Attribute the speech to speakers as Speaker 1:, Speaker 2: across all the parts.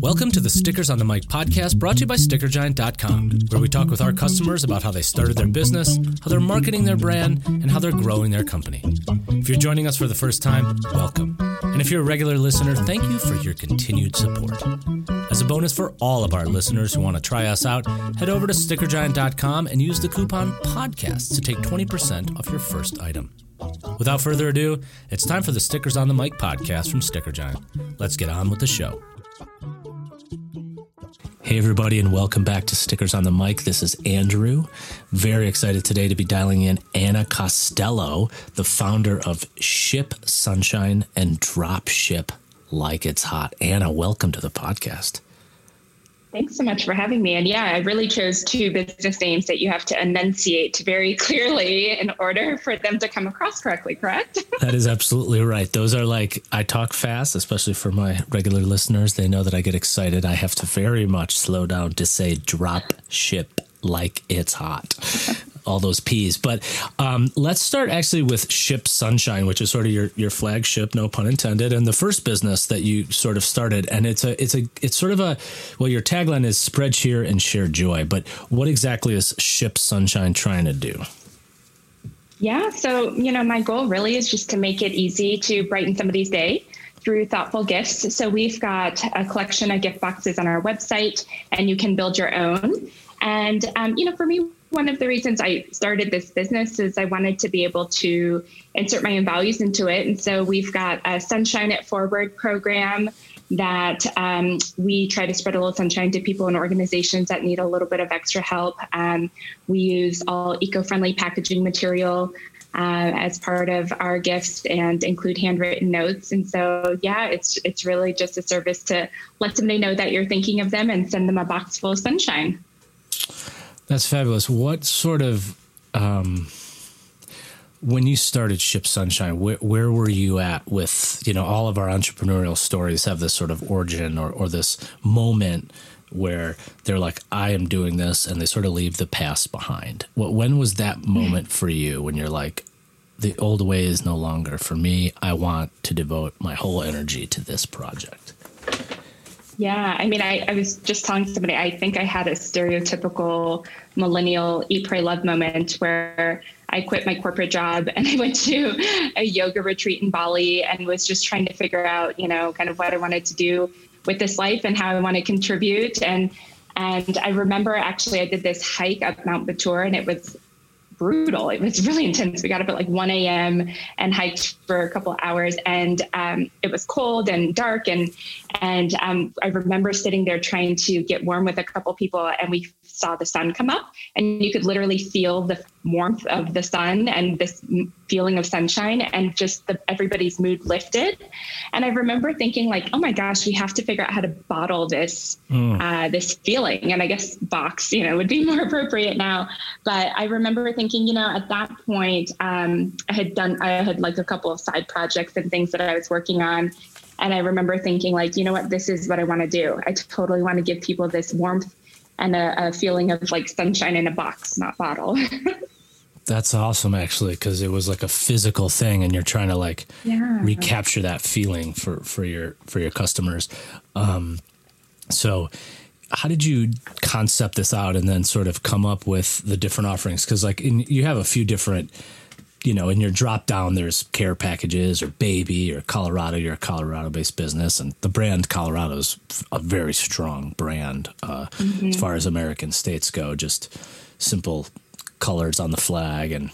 Speaker 1: Welcome to the Stickers on the Mic podcast brought to you by StickerGiant.com, where we talk with our customers about how they started their business, how they're marketing their brand, and how they're growing their company. If you're joining us for the first time, welcome. And if you're a regular listener, thank you for your continued support. As a bonus for all of our listeners who want to try us out, head over to StickerGiant.com and use the coupon PODCAST to take 20% off your first item. Without further ado, it's time for the Stickers on the Mic podcast from Sticker Giant. Let's get on with the show. Hey, everybody, and welcome back to Stickers on the Mic. This is Andrew. Very excited today to be dialing in Anna Costello, the founder of Ship Sunshine and Drop Ship Like It's Hot. Anna, welcome to the podcast.
Speaker 2: Thanks so much for having me. And yeah, I really chose two business names that you have to enunciate very clearly in order for them to come across correctly, correct?
Speaker 1: that is absolutely right. Those are like, I talk fast, especially for my regular listeners. They know that I get excited. I have to very much slow down to say drop ship like it's hot all those P's. But um, let's start actually with Ship Sunshine, which is sort of your your flagship, no pun intended, and the first business that you sort of started. And it's a it's a it's sort of a well, your tagline is spread cheer and share joy. But what exactly is Ship Sunshine trying to do?
Speaker 2: Yeah, so you know, my goal really is just to make it easy to brighten somebody's day through thoughtful gifts. So we've got a collection of gift boxes on our website, and you can build your own. And um, you know, for me, one of the reasons I started this business is I wanted to be able to insert my own values into it. And so we've got a Sunshine It Forward program that um, we try to spread a little sunshine to people and organizations that need a little bit of extra help. Um, we use all eco friendly packaging material. Uh, as part of our gifts and include handwritten notes. And so, yeah, it's it's really just a service to let somebody know that you're thinking of them and send them a box full of sunshine.
Speaker 1: That's fabulous. What sort of um, when you started Ship Sunshine, where, where were you at with you know all of our entrepreneurial stories have this sort of origin or, or this moment where they're like, I am doing this, and they sort of leave the past behind. What when was that moment for you when you're like, the old way is no longer for me. I want to devote my whole energy to this project.
Speaker 2: Yeah, I mean, I, I was just telling somebody, I think I had a stereotypical millennial eat, pray, love moment where I quit my corporate job and I went to a yoga retreat in Bali and was just trying to figure out, you know, kind of what I wanted to do with this life and how I want to contribute. And and I remember actually I did this hike up Mount Batur and it was brutal. It was really intense. We got up at like 1 a.m. and hiked for a couple hours, and um, it was cold and dark. And and um, I remember sitting there trying to get warm with a couple people, and we saw the sun come up, and you could literally feel the warmth of the sun and this feeling of sunshine, and just the, everybody's mood lifted. And I remember thinking like, oh my gosh, we have to figure out how to bottle this mm. uh, this feeling. And I guess box, you know, would be more appropriate now. But I remember thinking, you know, at that point, um, I had done, I had like a couple of side projects and things that I was working on. And I remember thinking, like, you know what, this is what I want to do. I totally want to give people this warmth and a, a feeling of like sunshine in a box, not bottle.
Speaker 1: That's awesome, actually, because it was like a physical thing, and you're trying to like yeah. recapture that feeling for for your for your customers. Um, so, how did you concept this out, and then sort of come up with the different offerings? Because like in, you have a few different, you know, in your drop down, there's care packages or baby or Colorado. You're a Colorado based business, and the brand Colorado is a very strong brand uh, mm-hmm. as far as American states go. Just simple colors on the flag and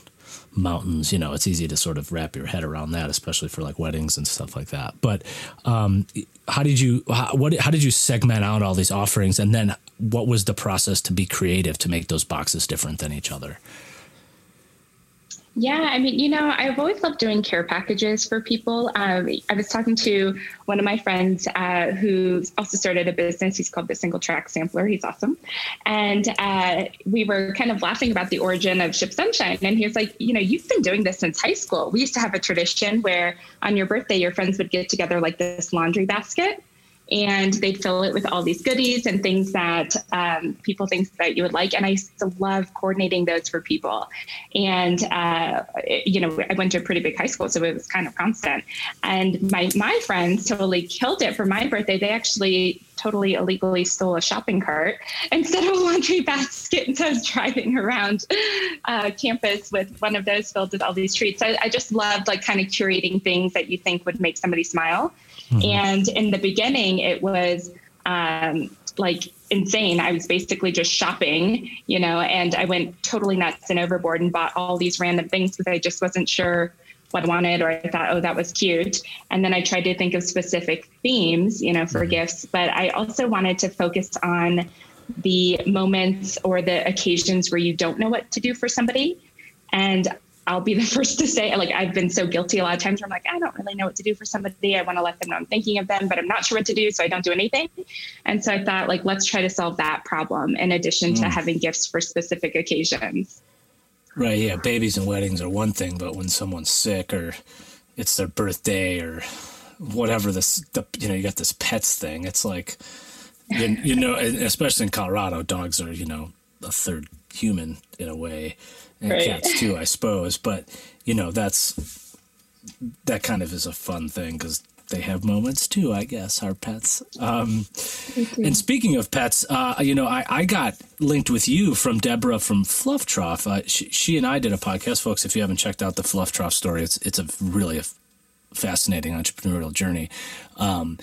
Speaker 1: mountains you know it's easy to sort of wrap your head around that especially for like weddings and stuff like that but um, how did you how, what how did you segment out all these offerings and then what was the process to be creative to make those boxes different than each other
Speaker 2: yeah, I mean, you know, I've always loved doing care packages for people. Um, I was talking to one of my friends uh, who also started a business. He's called the Single Track Sampler. He's awesome. And uh, we were kind of laughing about the origin of Ship Sunshine. And he was like, you know, you've been doing this since high school. We used to have a tradition where on your birthday, your friends would get together like this laundry basket and they'd fill it with all these goodies and things that um, people think that you would like. And I love coordinating those for people. And uh, you know, I went to a pretty big high school, so it was kind of constant. And my my friends totally killed it for my birthday. They actually totally illegally stole a shopping cart instead of a laundry basket. And so I was driving around uh, campus with one of those filled with all these treats. I, I just loved like kind of curating things that you think would make somebody smile. Mm-hmm. And in the beginning, it was um, like insane. I was basically just shopping, you know, and I went totally nuts and overboard and bought all these random things because I just wasn't sure what I wanted or I thought, oh, that was cute. And then I tried to think of specific themes, you know, for mm-hmm. gifts. But I also wanted to focus on the moments or the occasions where you don't know what to do for somebody. And I'll be the first to say, like, I've been so guilty a lot of times where I'm like, I don't really know what to do for somebody. I want to let them know I'm thinking of them, but I'm not sure what to do. So I don't do anything. And so I thought, like, let's try to solve that problem in addition mm. to having gifts for specific occasions.
Speaker 1: Right. Yeah. Babies and weddings are one thing, but when someone's sick or it's their birthday or whatever this, the, you know, you got this pets thing, it's like, you, you know, especially in Colorado, dogs are, you know, a third human in a way and right. cats too, I suppose. But you know, that's that kind of is a fun thing because they have moments too, I guess, our pets. Um, and speaking of pets, uh, you know, I, I got linked with you from Deborah from Fluff Trough. Uh, she, she, and I did a podcast, folks. If you haven't checked out the Fluff Trough story, it's it's a really a fascinating entrepreneurial journey. Um,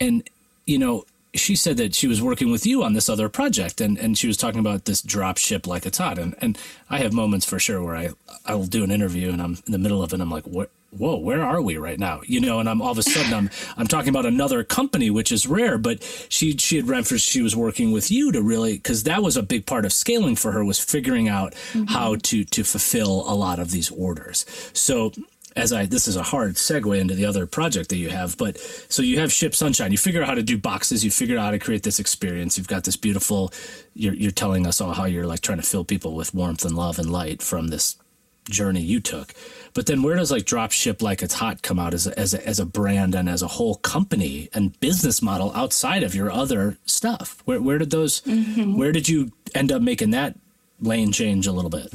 Speaker 1: and you know, she said that she was working with you on this other project and, and she was talking about this drop ship like it's hot. And, and I have moments for sure where I, I will do an interview and I'm in the middle of it. And I'm like, what, whoa, where are we right now? You know, and I'm all of a sudden I'm, I'm talking about another company, which is rare, but she, she had referenced she was working with you to really, cause that was a big part of scaling for her was figuring out mm-hmm. how to, to fulfill a lot of these orders. So as I this is a hard segue into the other project that you have, but so you have Ship Sunshine. You figure out how to do boxes. You figure out how to create this experience. You've got this beautiful. You're you're telling us all how you're like trying to fill people with warmth and love and light from this journey you took. But then where does like drop ship like it's hot come out as a, as a, as a brand and as a whole company and business model outside of your other stuff? Where where did those mm-hmm. where did you end up making that lane change a little bit?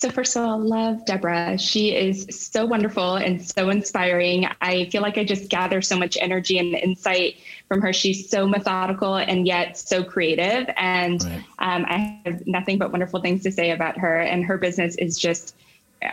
Speaker 2: So, first of all, love Deborah. She is so wonderful and so inspiring. I feel like I just gather so much energy and insight from her. She's so methodical and yet so creative. And right. um, I have nothing but wonderful things to say about her. And her business is just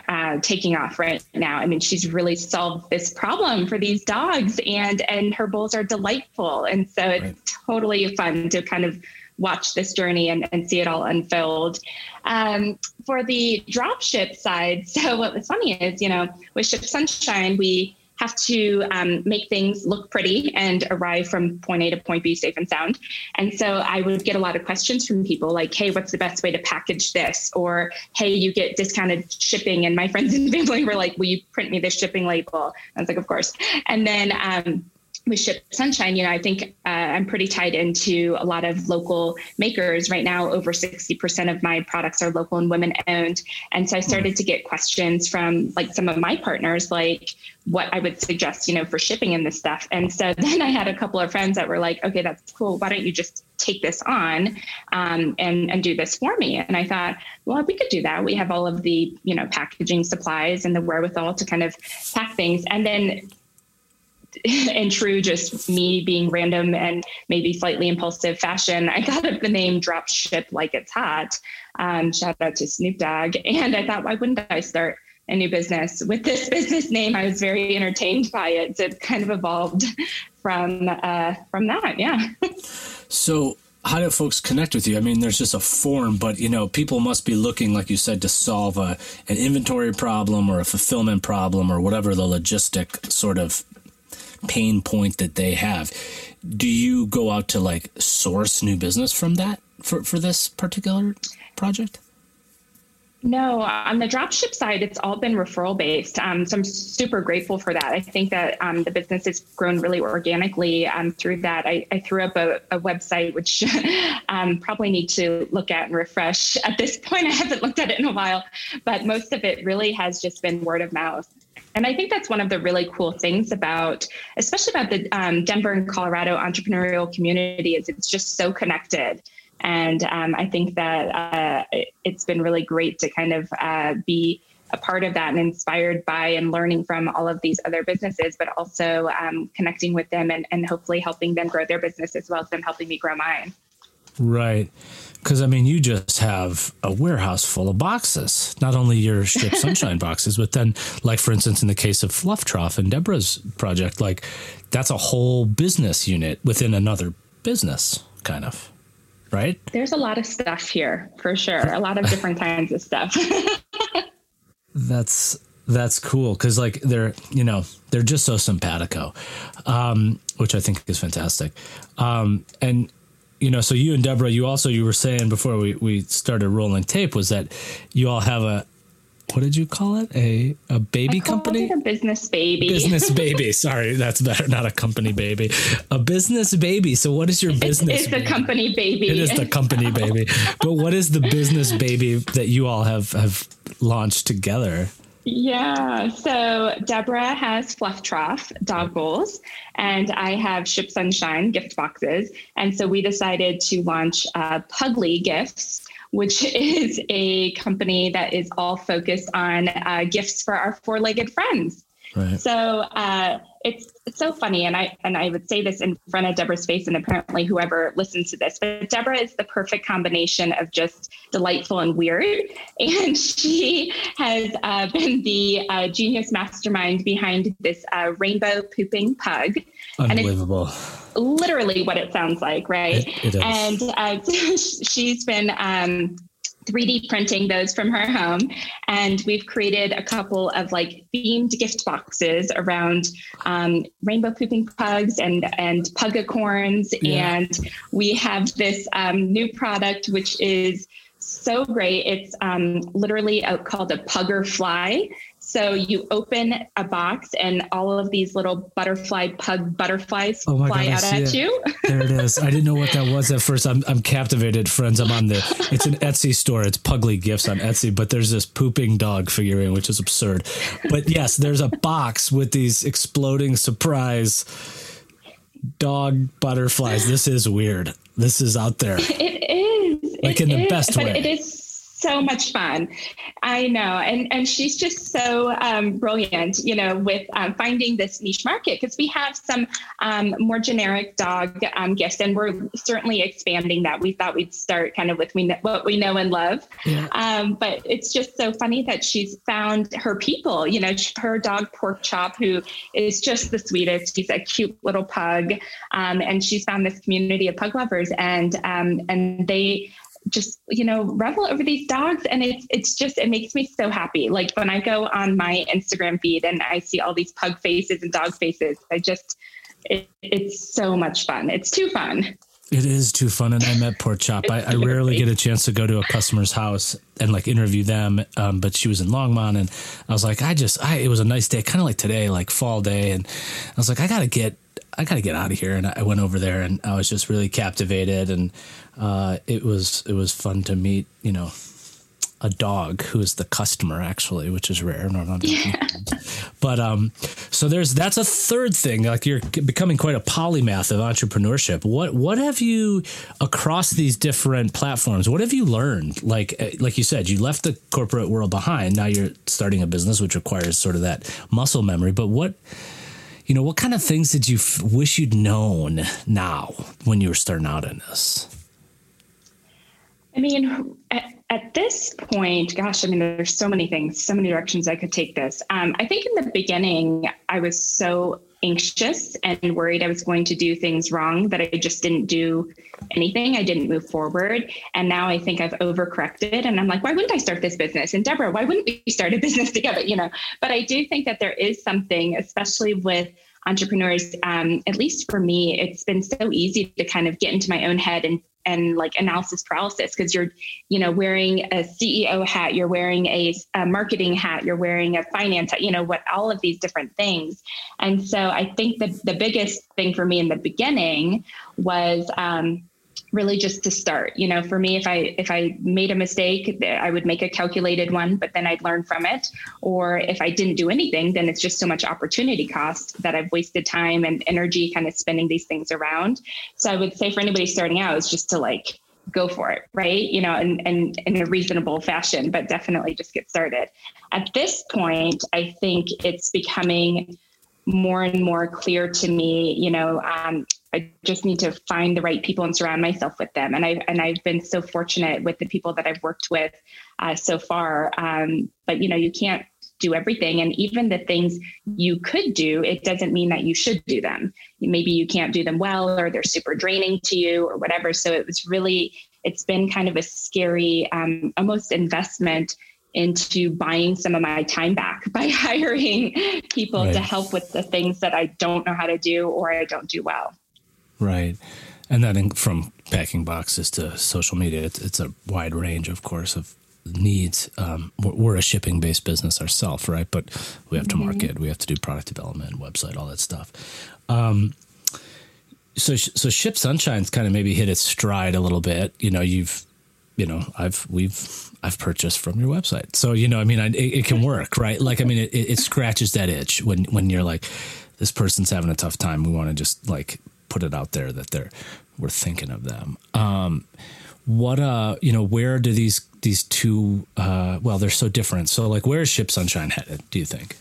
Speaker 2: uh, taking off right now. I mean, she's really solved this problem for these dogs, and and her bowls are delightful. And so it's right. totally fun to kind of watch this journey and, and see it all unfold. Um, for the dropship side, so what was funny is, you know, with Ship Sunshine, we have to um, make things look pretty and arrive from point A to point B safe and sound. And so I would get a lot of questions from people like, hey, what's the best way to package this? Or, hey, you get discounted shipping. And my friends and family were like, will you print me this shipping label? I was like, of course. And then, um, with Ship Sunshine, you know, I think uh, I'm pretty tied into a lot of local makers right now. Over 60% of my products are local and women owned. And so I started to get questions from like some of my partners, like what I would suggest, you know, for shipping and this stuff. And so then I had a couple of friends that were like, okay, that's cool. Why don't you just take this on um, and, and do this for me? And I thought, well, we could do that. We have all of the, you know, packaging supplies and the wherewithal to kind of pack things. And then in true just me being random and maybe slightly impulsive fashion, I thought of the name Drop Ship Like It's Hot. Um, shout out to Snoop Dogg. And I thought, why wouldn't I start a new business with this business name? I was very entertained by it. So it kind of evolved from uh, from that. Yeah.
Speaker 1: so how do folks connect with you? I mean, there's just a form, but you know, people must be looking, like you said, to solve a an inventory problem or a fulfillment problem or whatever the logistic sort of pain point that they have. Do you go out to like source new business from that for, for this particular project?
Speaker 2: No, on the dropship side, it's all been referral based. Um, so I'm super grateful for that. I think that um, the business has grown really organically um, through that. I, I, threw up a, a website, which um, probably need to look at and refresh at this point. I haven't looked at it in a while, but most of it really has just been word of mouth. And I think that's one of the really cool things about, especially about the um, Denver and Colorado entrepreneurial community, is it's just so connected. And um, I think that uh, it's been really great to kind of uh, be a part of that and inspired by and learning from all of these other businesses, but also um, connecting with them and, and hopefully helping them grow their business as well as them helping me grow mine.
Speaker 1: Right. Because I mean, you just have a warehouse full of boxes. Not only your Ship Sunshine boxes, but then, like for instance, in the case of Fluff Trough and Deborah's project, like that's a whole business unit within another business, kind of. Right.
Speaker 2: There's a lot of stuff here for sure. A lot of different kinds of stuff.
Speaker 1: that's that's cool because like they're you know they're just so simpatico, um, which I think is fantastic. Um, and you know, so you and Deborah, you also you were saying before we we started rolling tape was that you all have a what did you call it? A a baby company?
Speaker 2: a business baby.
Speaker 1: Business baby. Sorry, that's better. Not a company baby. A business baby. So what is your business?
Speaker 2: It's, it's the company baby.
Speaker 1: It is the company baby. But what is the business baby that you all have have launched together?
Speaker 2: Yeah. So Deborah has Fluff Trough dog bowls, and I have Ship Sunshine gift boxes. And so we decided to launch uh, Pugly Gifts, which is a company that is all focused on uh, gifts for our four legged friends. Right. So uh, it's it's so funny, and I and I would say this in front of Deborah's face, and apparently whoever listens to this, but Deborah is the perfect combination of just delightful and weird, and she has uh, been the uh, genius mastermind behind this uh, rainbow pooping pug.
Speaker 1: Unbelievable.
Speaker 2: literally what it sounds like, right? It, it and uh, she's been um, 3D printing those from her home. And we've created a couple of like themed gift boxes around um, rainbow pooping pugs and, and pugacorns. Yeah. And we have this um, new product, which is so great. It's um, literally a, called a pugger fly. So you open a box and all of these little butterfly pug butterflies oh fly God, out at it. you.
Speaker 1: there it is. I didn't know what that was at first. I'm, I'm captivated, friends. I'm on the, it's an Etsy store. It's Pugly Gifts on Etsy, but there's this pooping dog figurine, which is absurd. But yes, there's a box with these exploding surprise dog butterflies. This is weird. This is out there.
Speaker 2: It is.
Speaker 1: Like
Speaker 2: it
Speaker 1: in the
Speaker 2: is,
Speaker 1: best way.
Speaker 2: It is so much fun. I know, and and she's just so um, brilliant, you know, with um, finding this niche market because we have some um, more generic dog um, gifts, and we're certainly expanding that. We thought we'd start kind of with we know, what we know and love, yeah. Um, but it's just so funny that she's found her people. You know, her dog Pork Chop, who is just the sweetest. He's a cute little pug, um, and she's found this community of pug lovers, and and they just you know revel over these dogs. And it's it's just it makes me so happy. Like when i go on my instagram feed and i see all these pug faces and dog faces i just it, it's so much fun. It's too fun.
Speaker 1: It is too fun. And i met Pork Chop. I, I, rarely get a chance to go to a customer's house and like interview them um, but she was in longmont and i was like i just i it was a nice day kind of like today like fall day. And i was like i gotta get I got to get out of here. And I went over there and I was just really captivated. And uh, it was it was fun to meet, you know, a dog who is the customer actually, which is rare. No, no, yeah. But um, so there's that's a third thing. Like you're becoming quite a polymath of entrepreneurship. What what have you across these different platforms? What have you learned? Like uh, like you said, you left the corporate world behind. Now you're starting a business, which requires sort of that muscle memory. But what you know, what kind of things did you f- wish you'd known now when you were starting out in this?
Speaker 2: I mean, at, at, this point, gosh, I mean, there's so many things, so many directions I could take this. Um, I think in the beginning, I was so anxious and worried I was going to do things wrong that I just didn't do anything. I didn't move forward. And now I think I've overcorrected and I'm like, why wouldn't I start this business? And Deborah, why wouldn't we start a business together? You know, but I do think that there is something, especially with entrepreneurs, um, at least for me, it's been so easy to kind of get into my own head and and like analysis paralysis because you're you know wearing a ceo hat you're wearing a, a, marketing hat you're wearing a finance hat you know what all of these different things. And so i think the, the biggest thing for me in the beginning was um, really just to start you know for me if i if i made a mistake i would make a calculated one but then i'd learn from it or if i didn't do anything then it's just so much opportunity cost that i've wasted time and energy kind of spinning these things around so i would say for anybody starting out is just to like go for it, right? You know, and, and in a reasonable fashion, but definitely just get started. At this point, I think it's becoming more and more clear to me, you know, um, I just need to find the right people and surround myself with them. And I and I've been so fortunate with the people that I've worked with uh, so far. Um, but you know, you can't do everything, and even the things you could do, it doesn't mean that you should do them. Maybe you can't do them well, or they're super draining to you, or whatever. So it was really, it's been kind of a scary, um, almost investment into buying some of my time back by hiring people right. to help with the things that I don't know how to do or I don't do well.
Speaker 1: Right. And then from packing boxes to social media, it's, it's a wide range, of course, of needs. Um, we're a shipping based business ourselves, right? But we have to mm-hmm. market, we have to do product development, website, all that stuff. Um, so, so Ship Sunshine's kind of maybe hit its stride a little bit. You know, you've, you know, I've, we've, I've purchased from your website. So, you know, I mean, I, it, it, can work, right? Like, I mean, it, it scratches that itch when, when you're like, this person's having a tough time. We want to just like put it out there that they're we're thinking of them. Um, what uh you know where do these these two uh well they're so different so like where is ship sunshine headed do you think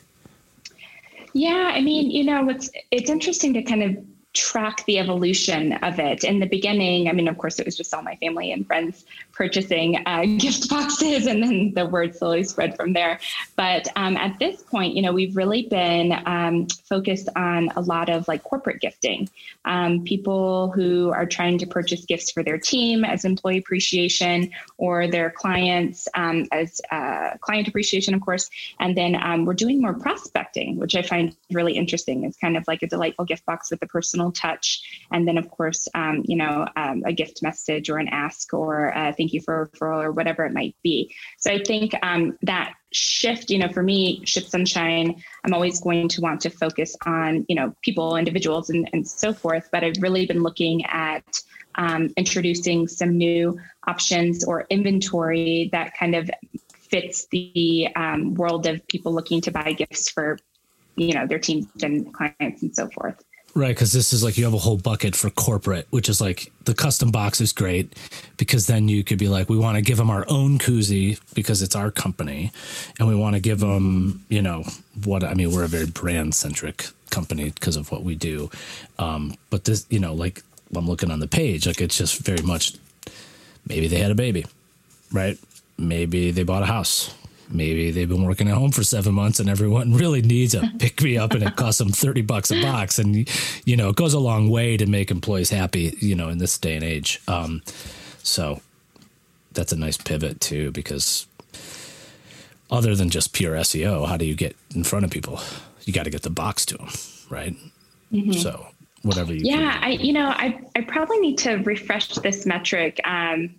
Speaker 2: yeah i mean you know it's it's interesting to kind of track the evolution of it. In the beginning, I mean, of course, it was just all my family and friends purchasing uh, gift boxes, and then the word slowly spread from there. But um, at this point, you know, we've really been um, focused on a lot of like corporate gifting. Um, people who are trying to purchase gifts for their team as employee appreciation, or their clients um, as uh, client appreciation, of course. And then um, we're doing more prospecting, which I find really interesting. It's kind of like a delightful gift box with a personal touch. And then, of course, um, you know, a gift message or an ask or a thank you for a referral or whatever it might be. So I think um, that shift, you know, for me, Ship Sunshine, I'm always going to want to focus on, you know, people, individuals, and, and so forth. But I've really been looking at um, introducing some new options or inventory that kind of fits the um, world of people looking to buy gifts for you know their teams and clients and so forth
Speaker 1: Right, because this is like you have a whole bucket for corporate, which is like the custom box is great because then you could be like, we want to give them our own koozie because it's our company, and we want to give them, you know, what I mean. We're a very brand centric company because of what we do, um, but this, you know, like I'm looking on the page, like it's just very much. Maybe they had a baby, right? Maybe they bought a house maybe they've been working at home for seven months and everyone really needs a pick me up and it costs them 30 bucks a box. And, you know, it goes a long way to make employees happy, you know, in this day and age. Um, so that's a nice pivot too, because other than just pure SEO, how do you get in front of people? You got to get the box to them, right? Mm-hmm. So whatever you
Speaker 2: yeah i you know i i probably need to refresh this metric um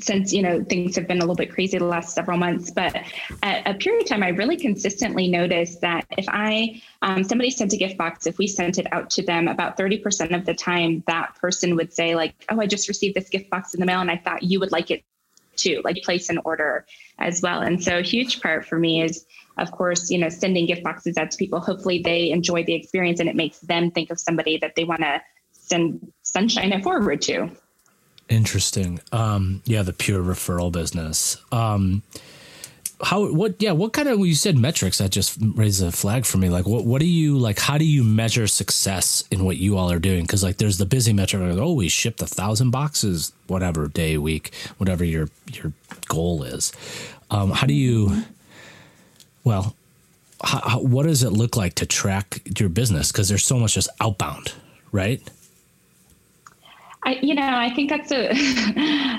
Speaker 2: since you know things have been a little bit crazy the last several months but at a period of time i really consistently noticed that if i um, somebody sent a gift box if we sent it out to them about 30% of the time that person would say like oh i just received this gift box in the mail and i thought you would like it too like place an order as well. And so a huge part for me is of course you know sending gift boxes out to people. Hopefully they enjoy the experience and it makes them think of somebody that they want to send sunshine forward to
Speaker 1: Interesting. Um, yeah, the pure referral business. Um, how what yeah what kind of you said metrics that just raised a flag for me. Like what what do you like how do you measure success in what you all are doing? Because like there's the busy metric like, oh we shipped a thousand boxes whatever day week whatever your your goal is. Um, how do you well how, how, what does it look like to track your business? Because there's so much just outbound right
Speaker 2: I, you know, I think that's a,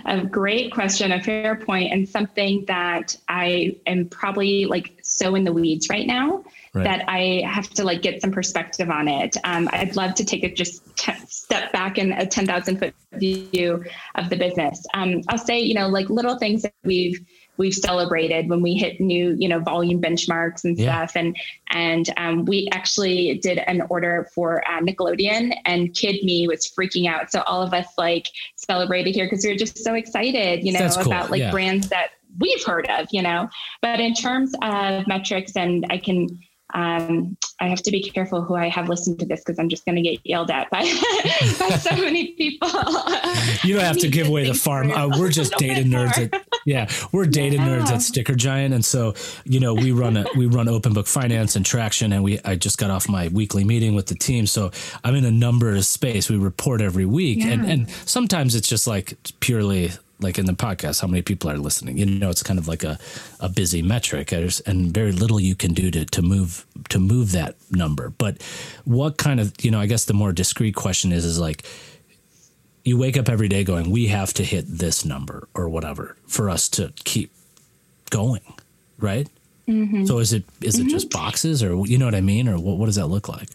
Speaker 2: a great question, a fair point, and something that I am probably like so in the weeds right now right. that I have to like get some perspective on it. Um, I'd love to take a just t- step back in a 10,000 foot view of the business. Um, I'll say, you know, like little things that we've we've celebrated when we hit new, you know, volume benchmarks and yeah. stuff. And and um, we actually did an order for uh, Nickelodeon, and Kid Me was freaking out. So all of us like celebrated here because we were just so excited, you know, That's about cool. like yeah. brands that we've heard of, you know. But in terms of metrics, and I can um, I have to be careful who I have listened to this because I'm just going to get yelled at by, by so many people.
Speaker 1: you don't have to give away the farm. Uh, we're just data nerds. At, yeah, we're data yeah. nerds at Sticker Giant, and so you know we run a, we run Open Book Finance and Traction, and we I just got off my weekly meeting with the team, so I'm in a numbers space. We report every week, yeah. and and sometimes it's just like purely like in the podcast, how many people are listening? You know, it's kind of like a, a busy metric, and very little you can do to to move to move that number. But what kind of you know, I guess the more discreet question is is like you wake up every day going, we have to hit this number or whatever for us to keep going, right? Mm-hmm. So is it is it mm-hmm. just boxes or you know what I mean, or what what does that look like?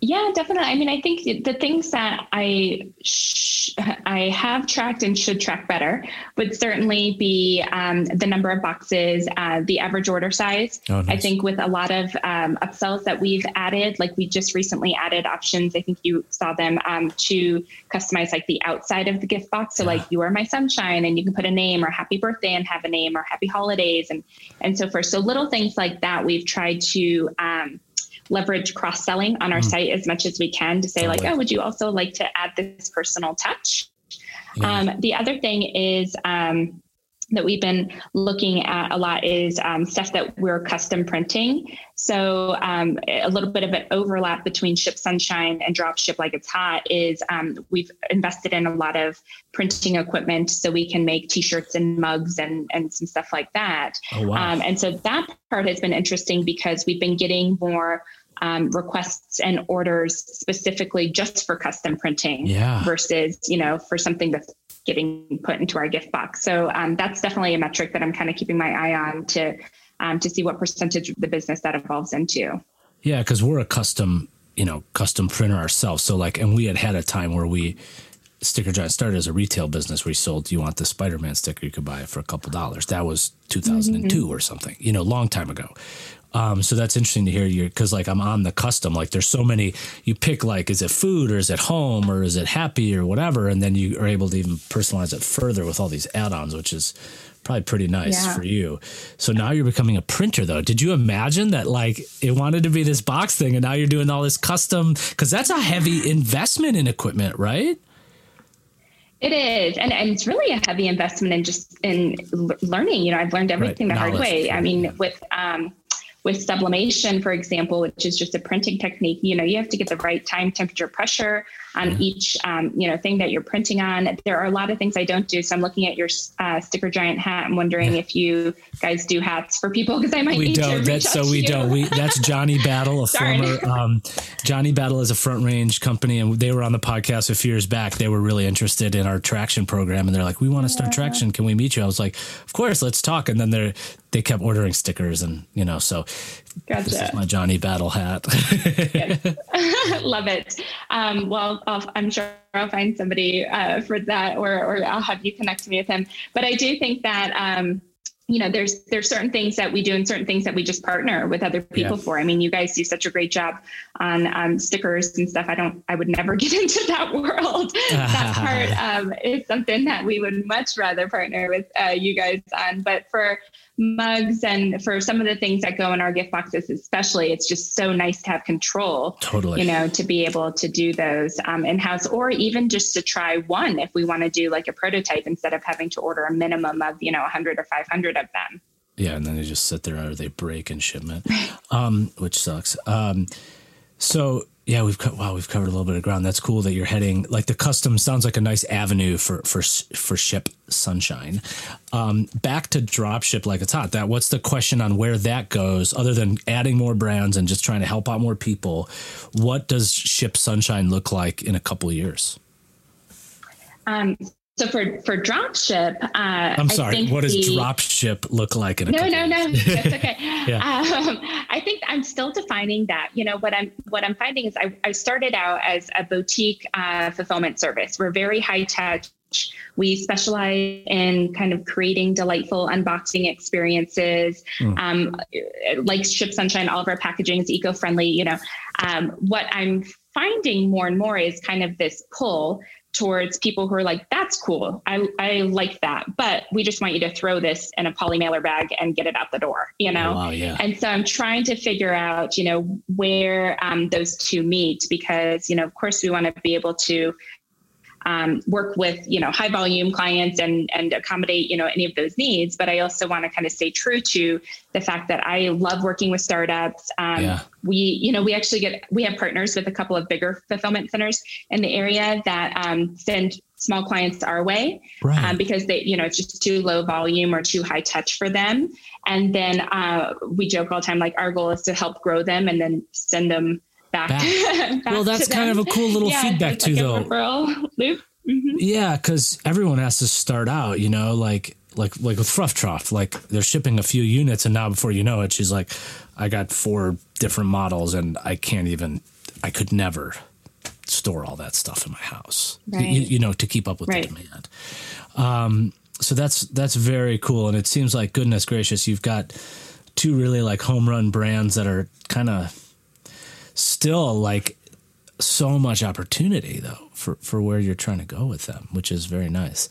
Speaker 2: Yeah, definitely. I mean, I think the things that I sh- I have tracked and should track better would certainly be um, the number of boxes, uh, the average order size. Oh, nice. I think with a lot of um, upsells that we've added, like we just recently added options. I think you saw them um, to customize like the outside of the gift box. So yeah. like you are my sunshine, and you can put a name or happy birthday and have a name or happy holidays and and so forth. So little things like that we've tried to um, leverage cross selling on our mm. site as much as we can to say, totally. like, oh, would you also like to add this personal touch? Yeah. Um, the other thing is, um, that we've been looking at a lot is um, stuff that we're custom printing. So um, a little bit of an overlap between Ship Sunshine and Drop Ship Like It's Hot is um, we've invested in a lot of printing equipment so we can make T-shirts and mugs and and some stuff like that. Oh, wow. Um, and so that part has been interesting because we've been getting more um, requests and orders specifically just for custom printing yeah. versus you know for something that's getting put into our gift box so um, that's definitely a metric that i'm kind of keeping my eye on to um, to see what percentage of the business that evolves into
Speaker 1: yeah because we're a custom you know custom printer ourselves so like and we had had a time where we Sticker Giant started as a retail business where we sold, you want the Spider Man sticker, you could buy it for a couple dollars. That was 2002 mm-hmm. or something, you know, long time ago. Um, so that's interesting to hear you because like I'm on the custom. Like there's so many. You pick like is it food or is it home or is it happy or whatever, and then you are able to even personalize it further with all these add-ons, which is probably pretty nice yeah. for you. So now you're becoming a printer though. Did you imagine that like it wanted to be this box thing and now you're doing all this custom because that's a heavy investment in equipment, right?
Speaker 2: It is, and, and it's really a heavy investment in just in learning. You know, I've learned everything right. the hard way. I mean, with um, with sublimation, for example, which is just a printing technique, you know, you have to get the right time, temperature, pressure on mm-hmm. each, um, you know, thing that you're printing on. There are a lot of things I don't do. So I'm looking at your uh, sticker giant hat. I'm wondering yeah. if you guys do hats for people because I might.
Speaker 1: We don't. that's so we you. don't. We that's Johnny Battle, a former um, Johnny Battle is a front range company, and they were on the podcast a few years back. They were really interested in our traction program, and they're like, "We want to start yeah. traction. Can we meet you?" I was like, "Of course, let's talk." And then they they kept ordering stickers, and you know, so Gotcha. This is my Johnny Battle hat.
Speaker 2: Love it. Um, well, I'll, I'm sure I'll find somebody uh, for that, or or I'll have you connect me with him. But I do think that. Um, you know, there's there's certain things that we do and certain things that we just partner with other people yeah. for. I mean, you guys do such a great job on um, stickers and stuff. I don't, I would never get into that world. that part um, is something that we would much rather partner with uh, you guys on. But for mugs and for some of the things that go in our gift boxes especially it's just so nice to have control
Speaker 1: totally.
Speaker 2: you know to be able to do those um, in-house or even just to try one if we want to do like a prototype instead of having to order a minimum of you know 100 or 500 of them.
Speaker 1: Yeah and then they just sit there or they break in shipment um, which sucks. Um, so yeah, we've co- wow, we've covered a little bit of ground. That's cool that you're heading like the custom sounds like a nice avenue for for for ship sunshine. Um, back to drop ship like it's hot. That what's the question on where that goes? Other than adding more brands and just trying to help out more people, what does ship sunshine look like in a couple years?
Speaker 2: Um, so for for drop ship, uh, I'm
Speaker 1: sorry. What does the, drop look like in a
Speaker 2: no no no? That's okay. yeah. um, I think I'm still defining that. You know what I'm what I'm finding is I, I started out as a boutique uh, fulfillment service. We're very high touch We specialize in kind of creating delightful unboxing experiences. Mm. Um, like Ship Sunshine, all of our packaging is eco-friendly. You know, um, what I'm finding more and more is kind of this pull towards people who are like, that's cool. I, I like that. But we just want you to throw this in a poly mailer bag and get it out the door, you know?
Speaker 1: Wow, yeah.
Speaker 2: And so I'm trying to figure out, you know, where um, those two meet because, you know, of course we want to be able to um, work with you know high volume clients and and accommodate you know any of those needs but i also want to kind of stay true to the fact that i love working with startups um, yeah. we you know we actually get we have partners with a couple of bigger fulfillment centers in the area that um, send small clients our way right. um, because they you know it's just too low volume or too high touch for them and then uh, we joke all the time like our goal is to help grow them and then send them back. back.
Speaker 1: back well, that's kind of a cool little yeah, feedback too, like though. Mm-hmm. Yeah, because everyone has to start out, you know, like like like with Fluff Trough, like they're shipping a few units, and now before you know it, she's like, I got four different models, and I can't even, I could never store all that stuff in my house, right. you, you, know, to keep up with right. the demand. Um, so that's that's very cool, and it seems like goodness gracious, you've got two really like home run brands that are kind of still like so much opportunity though for, for where you're trying to go with them, which is very nice.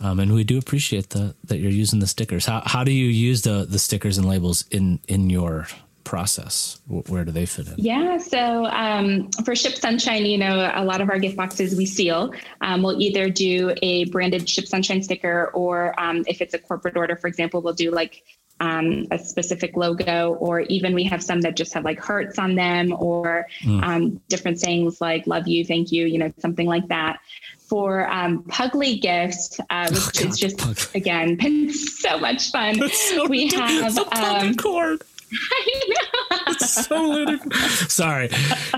Speaker 1: Um, and we do appreciate the, that you're using the stickers. How, how do you use the, the stickers and labels in, in your process? Where do they fit in?
Speaker 2: Yeah, so um, for Ship Sunshine, you know, a lot of our gift boxes we seal. Um, we'll either do a branded Ship Sunshine sticker, or um, if it's a corporate order, for example, we'll do like um, a specific logo, or even we have some that just have like hearts on them, or mm. um, different sayings like "love you," "thank you," you know, something like that. For um, Pugly gifts, uh, which oh, God, is just Pug. again been so much fun. So we have the um,
Speaker 1: cord. so Sorry,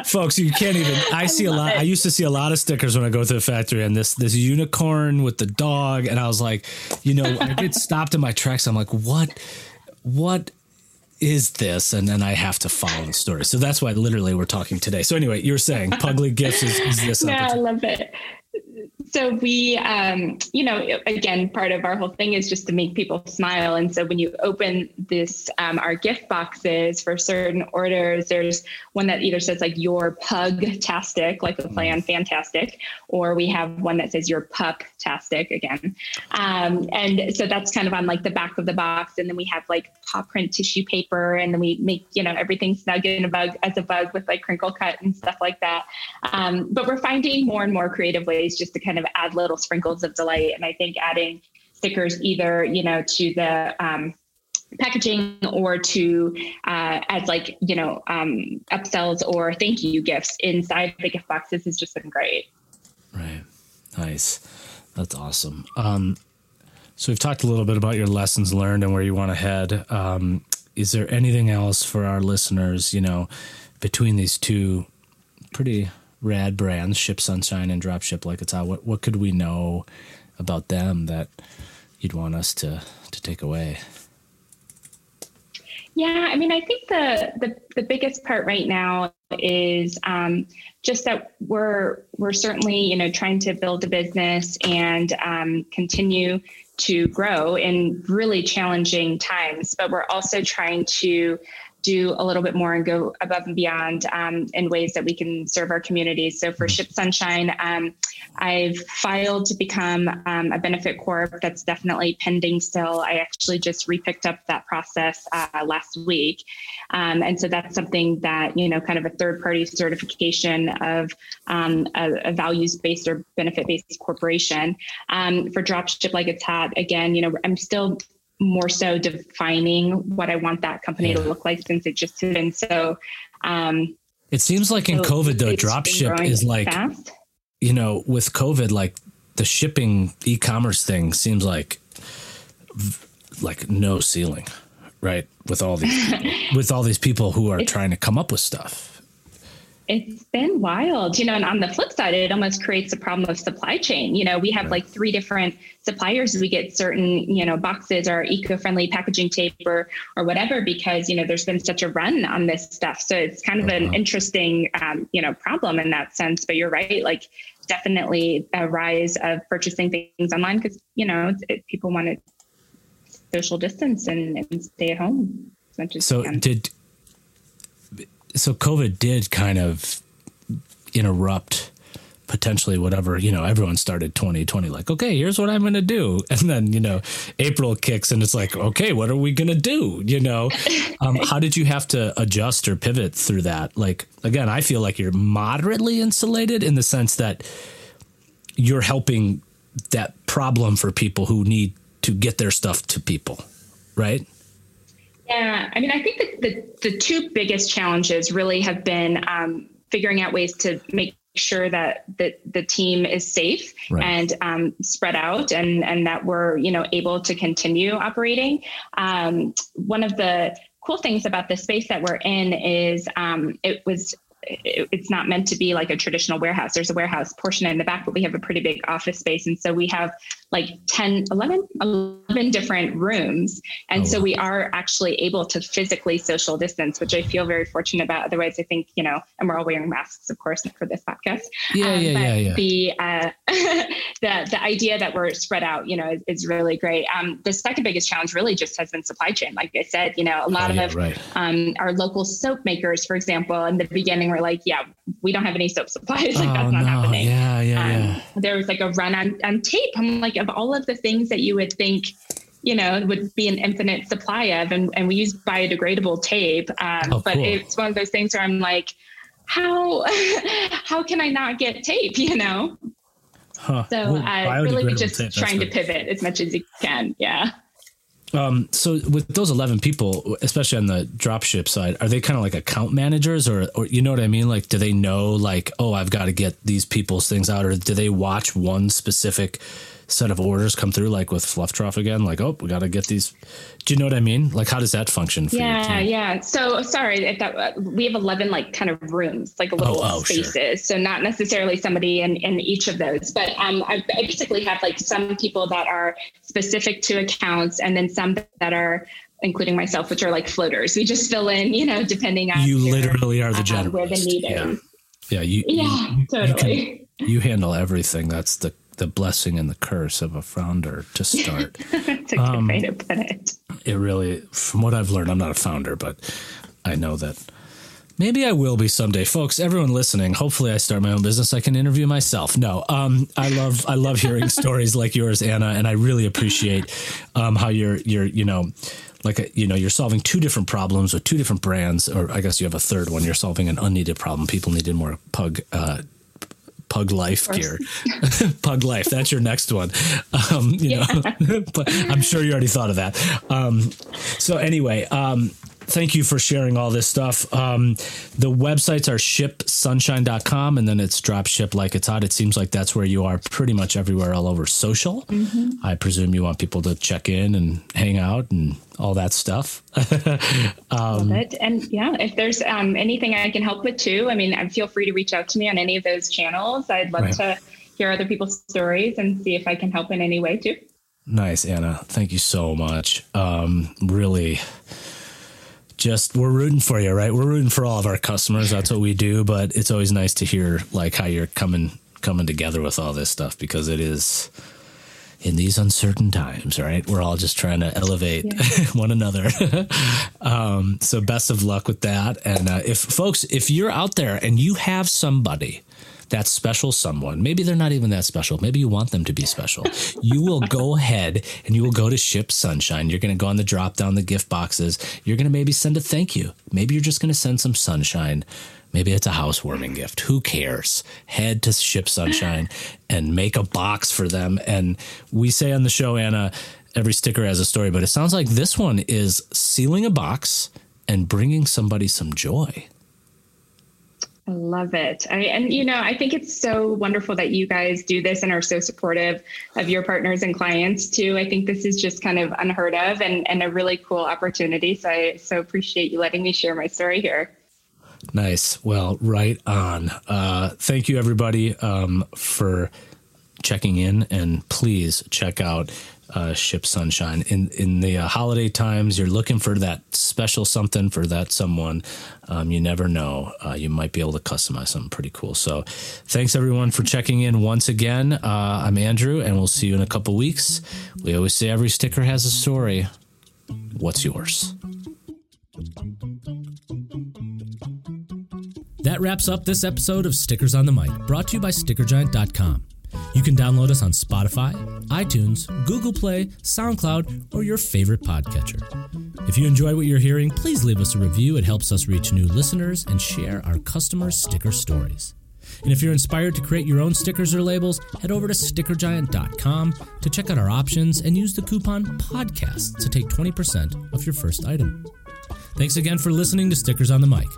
Speaker 1: folks, you can't even. I see a lot. It. I used to see a lot of stickers when I go to the factory, and this this unicorn with the dog, and I was like, you know, I get stopped in my tracks. I'm like, what? What is this? And then I have to follow the story. So that's why literally we're talking today. So anyway, you're saying Pugly Gifts is, is this?
Speaker 2: Yeah, I love it so we um, you know again part of our whole thing is just to make people smile. And so when you open this um, our gift boxes for certain orders there's one that either says like your pug tastic like a play on fantastic or we have one that says your pup tastic again. Um, and so that's kind of on like the back of the box. And then we have like paw print tissue paper. And then we make you know everything snug in a bug as a bug with like crinkle cut and stuff like that. Um, but we're finding more and more creative ways just to kind of add little sprinkles of delight. And I think adding stickers either, you know, to the um, packaging or to uh, as like, you know, um, upsells or thank you gifts inside the gift boxes has just been great.
Speaker 1: Right. Nice. That's awesome. Um, so we've talked a little bit about your lessons learned and where you want to head. Um, is there anything else for our listeners, you know, between these two pretty rad brands, Ship Sunshine and Dropship Like It's Hot, what what could we know about them that you'd want us to to take away?
Speaker 2: Yeah, I mean, I think the the, the biggest part right now is um, just that we're we're certainly you know trying to build a business and um, continue to grow in really challenging times, but we're also trying to do a little bit more and go above and beyond um, in ways that we can serve our communities. So for Ship Sunshine, um, I've filed to become um, a benefit corp. That's definitely pending still. I actually just repicked up that process uh, last week, um, and so that's something that you know, kind of a third party certification of um, a, a values based or benefit based corporation. Um, for Dropship Like It's Hot, again, you know, I'm still more so defining what I want that company yeah. to look like since it just has been so. Um,
Speaker 1: it seems like in so COVID, though, dropship is like, fast. you know, with COVID, like the shipping e-commerce thing seems like like no ceiling, right? With all these with all these people who are it's, trying to come up with stuff.
Speaker 2: It's been wild, you know, and on the flip side, it almost creates a problem of supply chain. You know, we have like three different suppliers. We get certain, you know, boxes or eco-friendly packaging tape or, or whatever, because, you know, there's been such a run on this stuff. So it's kind of uh-huh. an interesting, um, you know, problem in that sense. But you're right. Like definitely a rise of purchasing things online because you know it, people want to social distance and, and, stay at home as much as
Speaker 1: so did so covid did kind of interrupt potentially whatever you know everyone started 2020 like okay here's what i'm going to do. And then you know april kicks and it's like okay what are we going to do you know? Um, how did you have to adjust or pivot through that? Like again i feel like you're moderately insulated in the sense that you're helping that problem for people who need to get their stuff to people right
Speaker 2: yeah i mean i think that the, the two biggest challenges really have been um, figuring out ways to make sure that the, the team is safe right. and um, spread out and, and that we're you know able to continue operating um, one of the cool things about the space that we're in is um, it was it's not meant to be like a traditional warehouse. There's a warehouse portion in the back, but we have a pretty big office space. And so we have like 10, 11, 11 different rooms. And oh, so wow. we are actually able to physically social distance, which I feel very fortunate about. Otherwise, I think, you know, and we're all wearing masks, of course, for this podcast.
Speaker 1: Yeah, um, yeah, yeah, yeah.
Speaker 2: The, uh, the, the idea that we're spread out, you know, is, is really great. Um, the second biggest challenge really just has been supply chain. Like I said, you know, a lot oh, yeah, of right. um, our local soap makers, for example, in the beginning were like, yeah, we don't have any soap supplies. like oh, that's not no. happening.
Speaker 1: Yeah, yeah, um, yeah.
Speaker 2: There was like a run on, on tape. I'm like, of all of the things that you would think, you know, would be an infinite supply of, and, and we use biodegradable tape. Um, oh, but cool. it's one of those things where I'm like, how how can I not get tape? You know. Huh. So uh, really just tape, trying to pivot as much as you can. Yeah.
Speaker 1: Um, so with those 11 people, especially on the dropship side, are they kind of like account managers or, or, you know what I mean? Like, do they know like, oh, I've got to get these people's things out or do they watch one specific set of orders come through, like with Fluff Trough again? Like, oh, we got to get these. Do you know what I mean? Like, how does that function?
Speaker 2: yeah, yeah. So sorry if that uh, we have eleven like kind of rooms, like little oh, oh, spaces. Sure. So not necessarily somebody in in each of those, but um, I, I basically have like some people that are specific to accounts, and then some that are including myself, which are like floaters. We just fill in, you know, depending on
Speaker 1: you literally are the general uh, where the need yeah. Yeah, you.
Speaker 2: Yeah, you, totally.
Speaker 1: You, can, you handle everything. That's the the blessing and the curse of a founder to start.
Speaker 2: It's a um, good way to put it.
Speaker 1: It really, from what I've learned, I'm not a founder, but I know that maybe I will be someday, folks. Everyone listening, hopefully, I start my own business. I can interview myself. No, um, I love I love hearing stories like yours, Anna, and I really appreciate um, how you're you're you know like you know you're solving two different problems with two different brands or i guess you have a third one you're solving an unneeded problem people needed more pug uh, Pug Life gear. Pug Life. That's your next one. Um, you yeah. know, but I'm sure you already thought of that. Um, so anyway, um, thank you for sharing all this stuff. Um, the websites are shipsunshine.com and then it's dropship like it's hot. It seems like that's where you are pretty much everywhere all over social. Mm-hmm. I presume you want people to check in and hang out and all that stuff.
Speaker 2: um, Love it. And yeah, if there's um, anything I can help with too, I mean, feel free to reach out to me on any of those channels. I'd love right. to hear other people's stories and see if I can help in any way too.
Speaker 1: Nice, Anna. Thank you so much. Um, really just we're rooting for you, right? We're rooting for all of our customers. That's what we do. But it's always nice to hear like how you're coming coming together with all this stuff because it is in these uncertain times, right? We're all just trying to elevate yeah. one another. um, so best of luck with that. And uh, if folks, if you're out there and you have somebody that special someone. Maybe they're not even that special. Maybe you want them to be special. you will go ahead and you will go to Ship Sunshine. You're going to go on the drop down the gift boxes. You're going to maybe send a thank you. Maybe you're just going to send some sunshine. Maybe it's a housewarming gift. Who cares? Head to Ship Sunshine and make a box for them. And we say on the show, Anna, every sticker has a story, but it sounds like this one is sealing a box and bringing somebody some joy.
Speaker 2: I love it. I, and, you know, I think it's so wonderful that you guys do this and are so supportive of your partners and clients too. I think this is just kind of unheard of and, and a really cool opportunity. So I so appreciate you letting me share my story here.
Speaker 1: Nice. Well, right on. Uh, thank you, everybody, um, for checking in. And please check out
Speaker 3: uh, ship sunshine in in the uh, holiday times. You're looking for that special something for that someone. Um, you never know. Uh, you might be able to customize something pretty cool. So, thanks everyone for checking in once again. Uh, I'm Andrew, and we'll see you in a couple weeks. We always say every sticker has a story. What's yours?
Speaker 1: That wraps up this episode of Stickers on the Mic, brought to you by StickerGiant.com. You can download us on Spotify, iTunes, Google Play, SoundCloud, or your favorite podcatcher. If you enjoy what you're hearing, please leave us a review. It helps us reach new listeners and share our customers' sticker stories. And if you're inspired to create your own stickers or labels, head over to stickergiant.com to check out our options and use the coupon PODCAST to take 20% off your first item. Thanks again for listening to Stickers on the Mic.